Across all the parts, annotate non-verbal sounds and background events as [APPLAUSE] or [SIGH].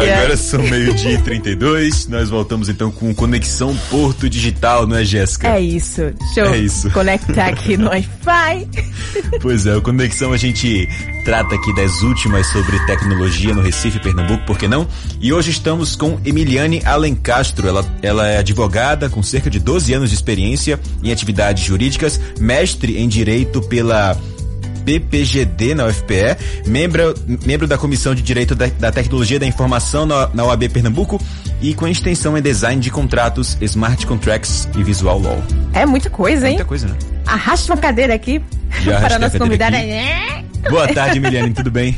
Agora são meio-dia e 32. Nós voltamos então com Conexão Porto Digital, não é, Jéssica? É isso. Deixa eu É isso. conectar aqui no Wi-Fi. [LAUGHS] Pois é, o Conexão a gente trata aqui das últimas sobre tecnologia no Recife, Pernambuco, por que não? E hoje estamos com Emiliane Alencastro. Ela, ela é advogada com cerca de 12 anos de experiência em atividades jurídicas, mestre em Direito pela PPGD na UFPE, membro, membro da Comissão de Direito da, da Tecnologia da Informação na, na OAB Pernambuco e com extensão em Design de Contratos, Smart Contracts e Visual Law. É muita coisa, hein? Muita coisa, né? Arrasta uma cadeira aqui Já [LAUGHS] para a nossa convidada. aqui. Boa tarde, Emiliane, tudo bem?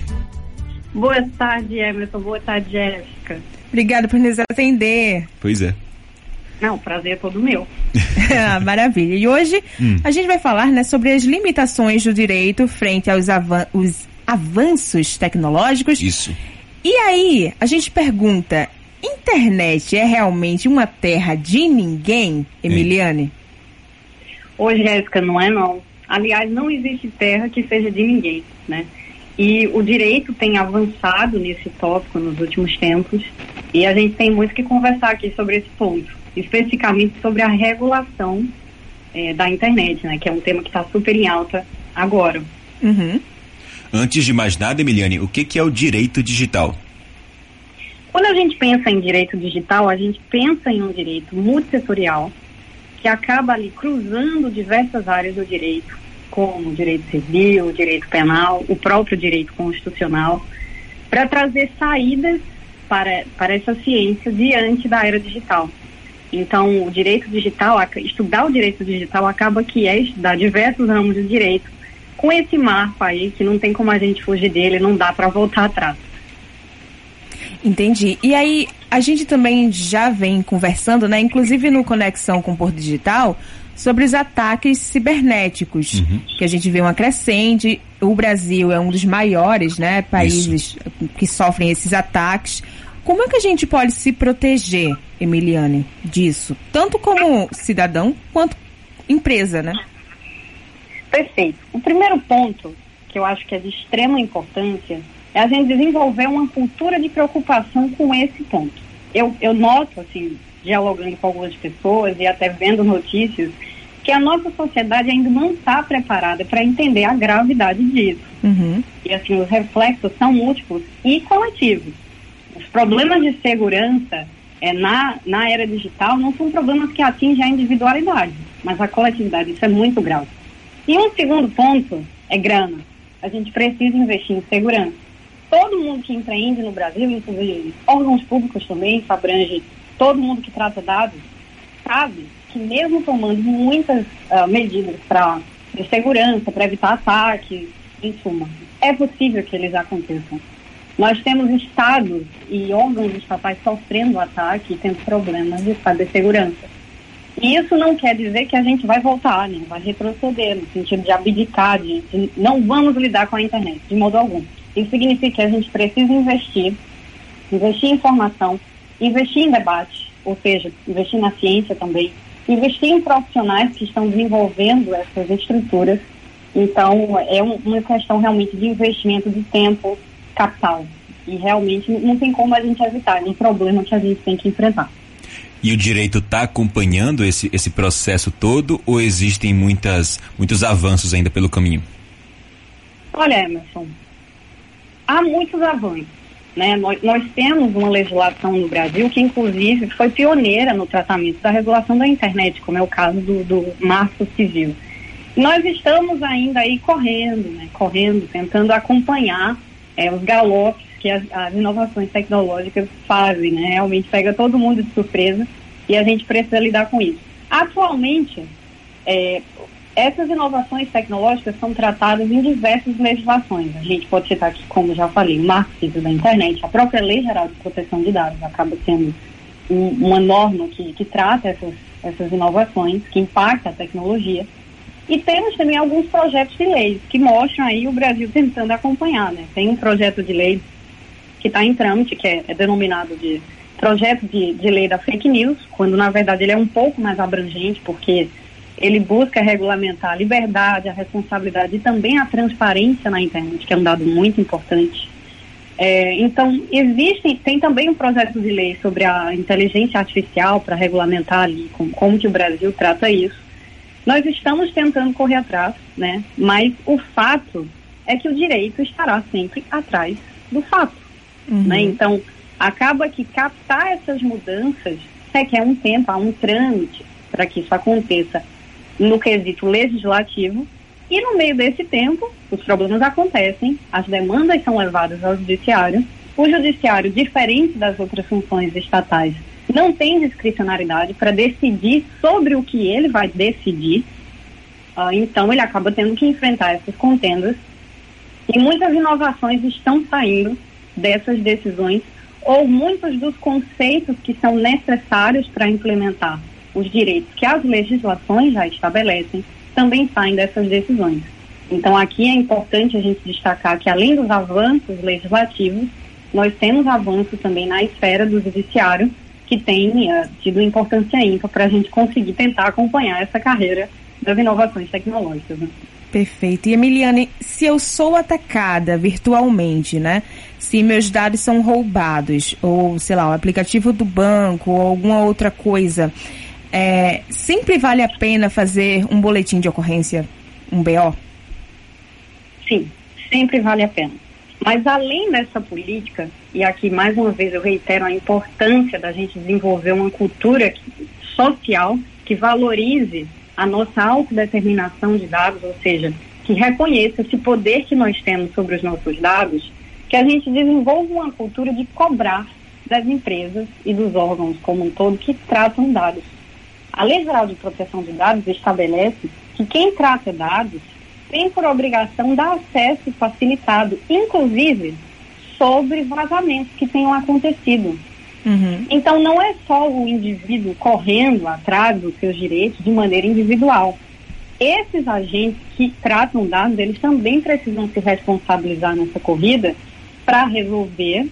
Boa tarde, Emerson. Boa tarde, Jéssica. Obrigada por nos atender. Pois é. Não, o prazer é todo meu. [LAUGHS] Ah, Maravilha. E hoje Hum. a gente vai falar né, sobre as limitações do direito frente aos avan- os avanços tecnológicos. Isso. E aí, a gente pergunta: internet é realmente uma terra de ninguém, Emiliane? Hoje, Jéssica, não é não. Aliás, não existe terra que seja de ninguém, né? E o direito tem avançado nesse tópico nos últimos tempos e a gente tem muito que conversar aqui sobre esse ponto, especificamente sobre a regulação eh, da internet, né? Que é um tema que está super em alta agora. Uhum. Antes de mais nada, Emiliane, o que, que é o direito digital? Quando a gente pensa em direito digital, a gente pensa em um direito multissetorial que acaba ali cruzando diversas áreas do direito, como o direito civil, o direito penal, o próprio direito constitucional, para trazer saídas para, para essa ciência diante da era digital. Então, o direito digital, estudar o direito digital acaba que é estudar diversos ramos de direito, com esse marco aí que não tem como a gente fugir dele, não dá para voltar atrás. Entendi. E aí, a gente também já vem conversando, né? Inclusive no Conexão com o Porto Digital, sobre os ataques cibernéticos, que a gente vê uma crescente. O Brasil é um dos maiores, né, países que sofrem esses ataques. Como é que a gente pode se proteger, Emiliane, disso? Tanto como cidadão quanto empresa, né? Perfeito. O primeiro ponto, que eu acho que é de extrema importância, é a gente desenvolver uma cultura de preocupação com esse ponto. Eu, eu noto, assim, dialogando com algumas pessoas e até vendo notícias, que a nossa sociedade ainda não está preparada para entender a gravidade disso. Uhum. E, assim, os reflexos são múltiplos e coletivos. Os problemas de segurança é, na, na era digital não são problemas que atingem a individualidade, mas a coletividade. Isso é muito grave. E um segundo ponto é grana. A gente precisa investir em segurança. Todo mundo que empreende no Brasil, inclusive órgãos públicos também, isso abrange todo mundo que trata dados, sabe que mesmo tomando muitas ah, medidas para de segurança, para evitar ataques, em suma, é possível que eles aconteçam. Nós temos estados e órgãos estatais sofrendo ataque e tendo problemas de cibersegurança. E isso não quer dizer que a gente vai voltar, né? vai retroceder, no sentido de abdicar, de, de não vamos lidar com a internet, de modo algum. Isso significa que a gente precisa investir, investir em informação, investir em debate, ou seja, investir na ciência também, investir em profissionais que estão desenvolvendo essas estruturas. Então, é um- uma questão realmente de investimento de tempo, capital. E realmente não tem como a gente evitar, é um problema que a gente tem que enfrentar. E o direito está acompanhando esse, esse processo todo ou existem muitas, muitos avanços ainda pelo caminho? Olha, Emerson, há muitos avanços. Né? Nós, nós temos uma legislação no Brasil que, inclusive, foi pioneira no tratamento da regulação da internet, como é o caso do, do Marco Civil. Nós estamos ainda aí correndo, né? correndo, tentando acompanhar eh, os galopes que as, as inovações tecnológicas fazem. Né? Realmente pega todo mundo de surpresa e a gente precisa lidar com isso. Atualmente, eh, essas inovações tecnológicas são tratadas em diversas legislações. A gente pode citar aqui, como já falei, o Marco da Internet, a própria Lei Geral de Proteção de Dados acaba sendo um- uma norma que, que trata essas, essas inovações, que impacta a tecnologia. E temos também alguns projetos de leis que mostram aí o Brasil tentando acompanhar. Né? Tem um projeto de lei que está em trâmite, que é, é denominado de projeto de, de lei da fake news, quando na verdade ele é um pouco mais abrangente, porque ele busca regulamentar a liberdade, a responsabilidade e também a transparência na internet, que é um dado muito importante. É, então, existe, tem também um projeto de lei sobre a inteligência artificial para regulamentar ali como, como que o Brasil trata isso. Nós estamos tentando correr atrás, né? Mas o fato é que o direito estará sempre atrás do fato, uhum. né? Então, acaba que captar essas mudanças requer um tempo, há um trâmite para que isso aconteça no quesito legislativo e no meio desse tempo, os problemas acontecem, as demandas são levadas ao judiciário. O judiciário, diferente das outras funções estatais, não tem discricionariedade para decidir sobre o que ele vai decidir. Uh, então, ele acaba tendo que enfrentar essas contendas. E muitas inovações estão saindo dessas decisões, ou muitos dos conceitos que são necessários para implementar os direitos que as legislações já estabelecem também saem dessas decisões. Então, aqui é importante a gente destacar que, além dos avanços legislativos, nós temos avanços também na esfera do judiciário, que tem uh, tido importância ímpar para a gente conseguir tentar acompanhar essa carreira das inovações tecnológicas. Né? Perfeito. E Emiliane, se eu sou atacada virtualmente, né? Se meus dados são roubados, ou sei lá, o aplicativo do banco, ou alguma outra coisa, é, sempre vale a pena fazer um boletim de ocorrência, um BO? Sim, sempre vale a pena. Mas além dessa política, e aqui mais uma vez eu reitero a importância da gente desenvolver uma cultura social que valorize a nossa autodeterminação de dados, ou seja, que reconheça esse poder que nós temos sobre os nossos dados, que a gente desenvolva uma cultura de cobrar das empresas e dos órgãos como um todo que tratam dados. A Lei Geral de Proteção de Dados estabelece que quem trata dados tem por obrigação dar acesso facilitado, inclusive sobre vazamentos que tenham acontecido. Uhum. Então, não é só o indivíduo correndo atrás dos seus direitos de maneira individual. Esses agentes que tratam dados, eles também precisam se responsabilizar nessa corrida para resolver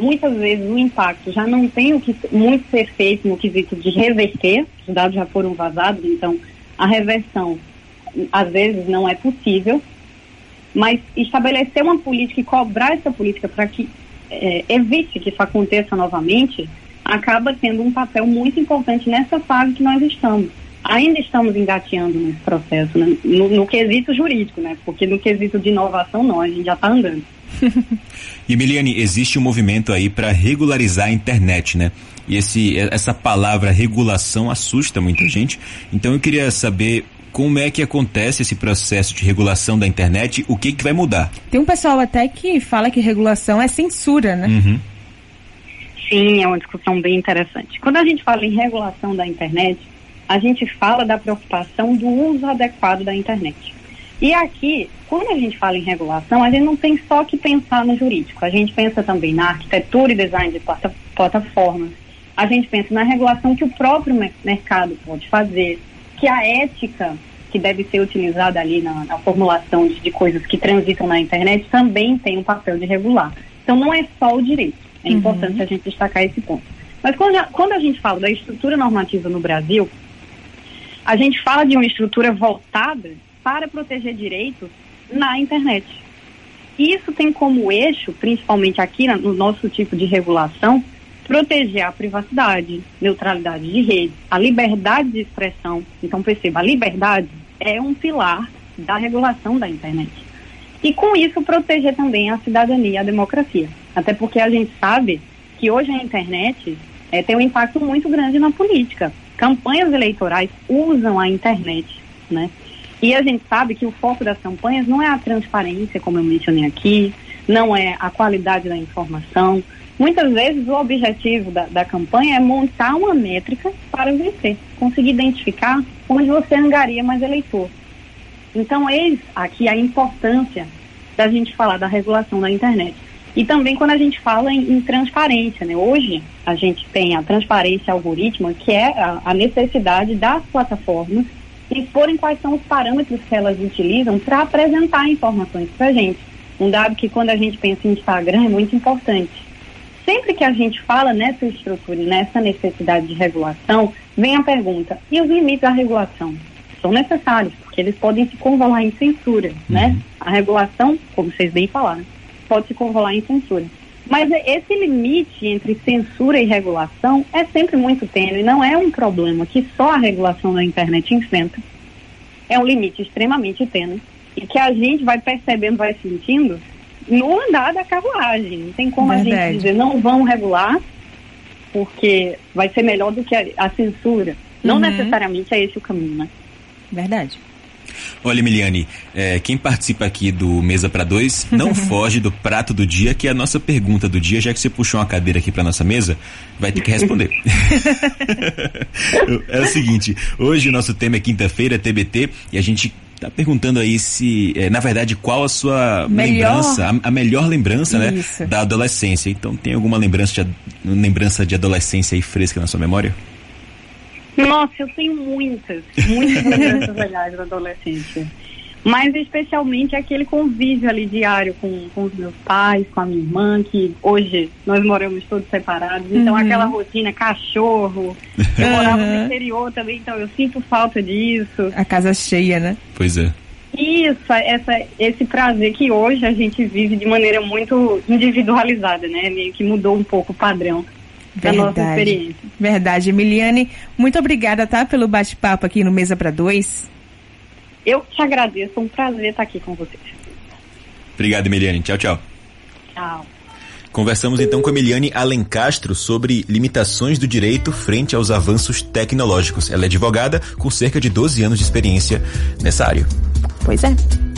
muitas vezes o impacto já não tem o que muito ser feito no quesito de reverter, os dados já foram vazados, então a reversão às vezes não é possível, mas estabelecer uma política e cobrar essa política para que é, evite que isso aconteça novamente, acaba tendo um papel muito importante nessa fase que nós estamos. Ainda estamos engateando nesse processo, né? no, no quesito jurídico, né? Porque no quesito de inovação não, a gente já está andando. [LAUGHS] e Emiliane, existe um movimento aí para regularizar a internet, né? E esse, essa palavra regulação assusta muita gente. Então eu queria saber como é que acontece esse processo de regulação da internet, o que, que vai mudar? Tem um pessoal até que fala que regulação é censura, né? Uhum. Sim, é uma discussão bem interessante. Quando a gente fala em regulação da internet, a gente fala da preocupação do uso adequado da internet. E aqui, quando a gente fala em regulação, a gente não tem só que pensar no jurídico, a gente pensa também na arquitetura e design de plataformas, a gente pensa na regulação que o próprio mercado pode fazer, que a ética que deve ser utilizada ali na, na formulação de, de, coisas que transitam na internet também tem um papel de regular. Então não é só o direito, é uhum. importante a gente destacar esse ponto. Mas quando a, quando a gente fala da estrutura normativa no Brasil, a gente fala de uma estrutura voltada para proteger direitos na internet. Isso tem como eixo, principalmente aqui no nosso tipo de regulação, proteger a privacidade, neutralidade de rede, a liberdade de expressão. Então, perceba, a liberdade é um pilar da regulação da internet. E com isso, proteger também a cidadania e a democracia. Até porque a gente sabe que hoje a internet é, tem um impacto muito grande na política. Campanhas eleitorais usam a internet, né? E a gente sabe que o foco das campanhas não é a transparência, como eu mencionei aqui, não é a qualidade da informação. Muitas vezes o objetivo da, da campanha é montar uma métrica para vencer, conseguir identificar onde você angaria mais eleitor. Então, eis aqui a importância da gente falar da regulação da internet. E também quando a gente fala em, em transparência, né? Hoje a gente tem a transparência algorítmica, que é a, a necessidade das plataformas exporem quais são os parâmetros que elas utilizam para apresentar informações para a gente. Um dado que quando a gente pensa em Instagram é muito importante. Sempre que a gente fala nessa estrutura e nessa necessidade de regulação, vem a pergunta, e os limites da regulação? São necessários, porque eles podem se convolar em censura, né? uhum. né? A regulação, como vocês bem falaram, pode se convolar em censura. Mas esse limite entre censura e regulação é sempre muito tênue, não é um problema que só a regulação da internet enfrenta. É um limite extremamente tênue e que a gente vai percebendo, vai sentindo no andar da carruagem. Não tem como Verdade. a gente dizer não vão regular porque vai ser melhor do que a, a censura. Não uhum. necessariamente é esse o caminho, né? Verdade. Olha, Emiliane, é, quem participa aqui do Mesa para Dois [LAUGHS] não foge do prato do dia, que é a nossa pergunta do dia, já que você puxou uma cadeira aqui para nossa mesa, vai ter que responder. [LAUGHS] é o seguinte, hoje o nosso tema é quinta-feira, TBT, e a gente tá perguntando aí se, é, na verdade, qual a sua melhor... lembrança, a, a, melhor lembrança, né, da adolescência. Então, tem alguma lembrança de, lembrança de adolescência aí fresca na sua memória? Nossa, eu tenho muitas, muitas lembranças legais da adolescência. Mas especialmente aquele convívio ali diário com, com os meus pais, com a minha irmã, que hoje nós moramos todos separados. Então uhum. aquela rotina, cachorro. Eu uhum. morava no interior também, então eu sinto falta disso. A casa cheia, né? Pois é. Isso, essa, esse prazer que hoje a gente vive de maneira muito individualizada, né? Meio que mudou um pouco o padrão da nossa experiência. Verdade. Emiliane, muito obrigada, tá, pelo bate-papo aqui no Mesa para Dois. Eu te agradeço, é um prazer estar aqui com vocês. Obrigado, Emiliane. Tchau, tchau. Tchau. Conversamos então com Emiliane Alencastro sobre limitações do direito frente aos avanços tecnológicos. Ela é advogada com cerca de 12 anos de experiência nessa área. Pois é.